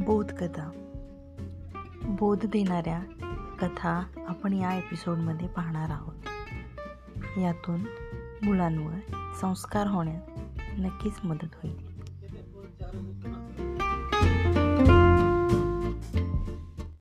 बोधकथा. बोध देणाऱ्या कथा आपण या एपिसोडमध्ये पाहणार आहोत. यातून मुलांवर संस्कार होण्यात नक्कीच मदत होईल.